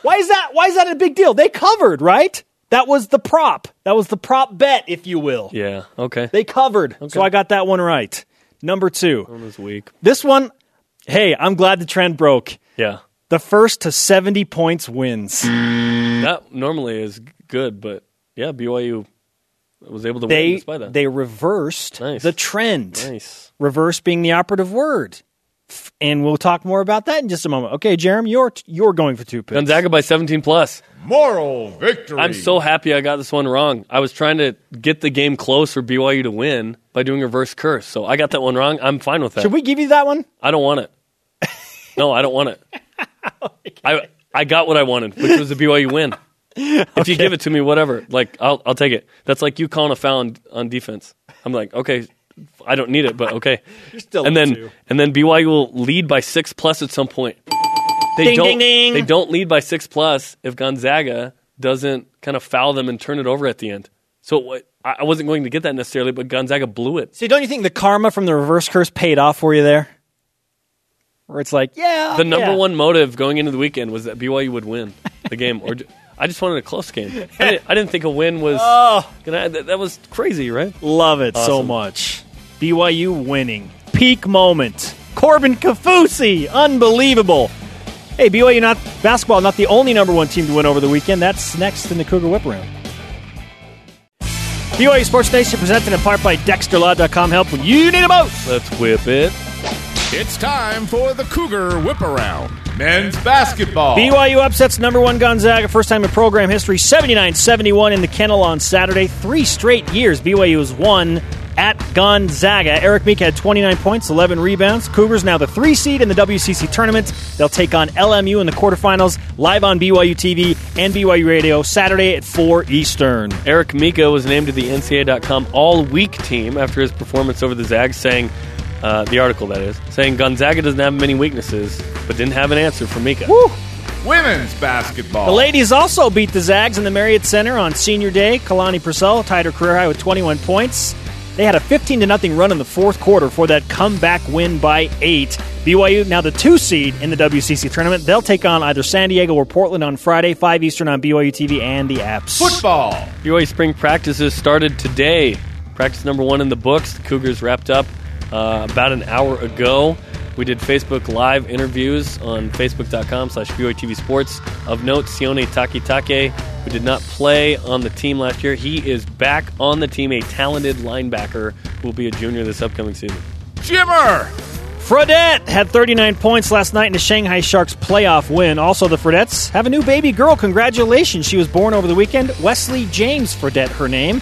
Why is that why is that a big deal? They covered, right? That was the prop. That was the prop bet, if you will. Yeah, okay. They covered. So I got that one right. Number 2. That was weak. This one, hey, I'm glad the trend broke. Yeah. The first to 70 points wins. That normally is good, but yeah, BYU was able to win They despite that. they reversed Nice. the trend. nice. Reverse being the operative word. F- And we'll talk more about that in just a moment. Okay, Jeremy, you're you're going for two picks. Gonzaga by 17 plus. Moral victory. I'm so happy I got this one wrong. I was trying to get the game close for BYU to win by doing reverse curse. So I got that one wrong. I'm fine with that. Should we give you that one? I don't want it. <laughs> No, I don't want it. <laughs> I I got what I wanted, which was a BYU win. If you give it to me, whatever, like I'll I'll take it. That's like you calling a foul on, on defense. I'm like, okay, I don't need it, but okay. <laughs> still and then two. and then BYU will lead by six plus at some point. They Ding, don't ding, ding. they don't lead by six plus if Gonzaga doesn't kind of foul them and turn it over at the end. So what- I I wasn't going to get that necessarily, but Gonzaga blew it. See, don't you think the karma from the reverse curse paid off for you there? Where it's like, yeah. The number yeah. one motive going into the weekend was that BYU would win the game, or <laughs> ju- I just wanted a close game. <laughs> I didn't, I didn't think a win was. Oh. gonna, that, that was crazy, right? Love it so Awesome. much. BYU winning. Peak moment. Corbin Kaufusi. Unbelievable. Hey, BYU not basketball, not the only number one team to win over the weekend. That's next in the Cougar Whip Around. BYU Sports Nation presented in part by DexterLaw.com. Help when you need it most. Let's whip it. It's time for the Cougar Whip Around. Men's basketball. BYU upsets number one Gonzaga, first time in program history, 79 71 in the kennel on Saturday. Three straight years BYU has won at Gonzaga. Eric Mika had 29 points, 11 rebounds. Cougars now the three seed in the WCC tournament. They'll take on LMU in the quarterfinals, live on BYU TV and BYU Radio Saturday at 4 Eastern. Eric Mika was named to the NCAA.com All Week team after his performance over the Zags, saying, uh, the article that is, saying Gonzaga doesn't have many weaknesses, but didn't have an answer for Mika. Women's basketball. The ladies also beat the Zags in the Marriott Center on senior day. Kalani Purcell tied her career high with 21 points. They had a 15 to nothing run in the fourth quarter for that comeback win by eight. BYU now the two seed in the WCC tournament. They'll take on either San Diego or Portland on Friday, 5 Eastern on BYU TV and the apps. Football. BYU spring practices started today. Practice number one in the books. The Cougars wrapped up uh, about an hour ago. We did Facebook Live interviews on facebook.com slash BYU TV Sports. Of note, Sione Takitaki, who did not play on the team last year, he is back on the team, a talented linebacker who will be a junior this upcoming season. Jimmer. Fredette had 39 points last night in the Shanghai Sharks playoff win. Also, the Fredettes have a new baby girl. Congratulations. She was born over the weekend. Wesley James Fredette, her name.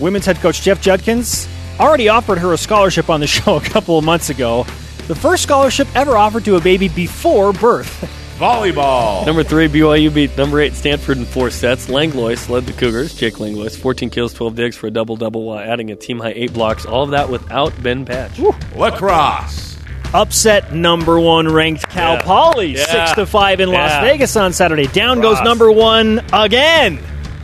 Women's head coach Jeff Judkins already offered her a scholarship on the <laughs> show a couple of months ago. The first scholarship ever offered to a baby before birth. Volleyball. Number three, BYU beat number eight Stanford in four sets. Langlois led the Cougars. Jake Langlois, 14 kills, 12 digs for a double double while adding a team high eight blocks. All of that without Ben Patch. Lacrosse. upset number one ranked Cal Yeah. Poly Yeah. six to five in Las Vegas on Saturday. Down goes number one again.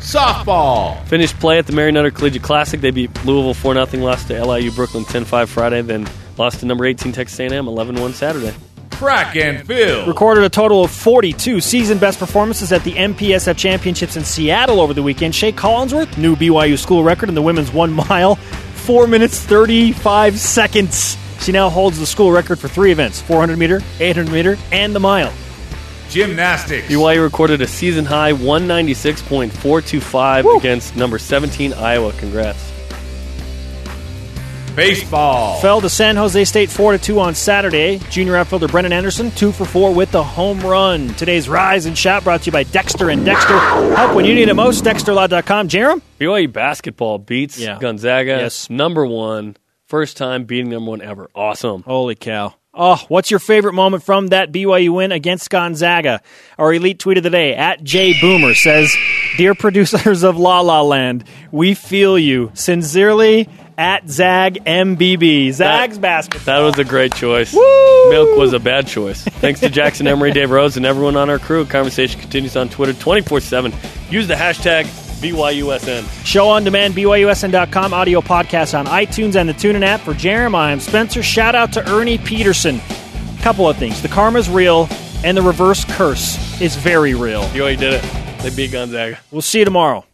Softball. Finished play at the Mary Nutter Collegiate Classic. They beat Louisville 4 0, lost to LIU Brooklyn 10 5 Friday, then lost to number 18 Texas A&M 11 1 Saturday. Crack and field. Recorded a total of 42 season best performances at the MPSF Championships in Seattle over the weekend. Shea Collinsworth, new BYU school record in the women's one mile, 4 minutes 35 seconds. She now holds the school record for three events 400 meter, 800 meter, and the mile. Gymnastics. BYU recorded a season high 196.425 against number 17 Iowa. Congrats. Baseball. Fell to San Jose State 4 to 2 on Saturday. Junior outfielder Brennan Anderson, 2 for 4 with the home run. Today's Rise and Shout brought to you by Dexter and Dexter. Help when you need it most. DexterLaw.com. Jarom? BYU basketball beats Yeah. Gonzaga. Yes. Number one. First time beating number one ever. Awesome. Holy cow. Oh, what's your favorite moment from that BYU win against Gonzaga? Our elite tweet of the day at Jay Boomer says, Dear producers of La La Land, we feel you. Sincerely, at Zag MBB. Zag's basketball. That was a great choice. Milk was a bad choice. Thanks to Jackson Emery, Dave Rose, and everyone on our crew. Conversation continues on Twitter 24 7. Use the hashtag BYUSN. Show on demand, BYUSN.com, audio podcast on iTunes and the TuneIn app. For Jeremiah, I'm Spencer. Shout out to Ernie Peterson. Couple of things. The karma's real, and the reverse curse is very real. BYU did it. They beat Gonzaga. We'll see you tomorrow.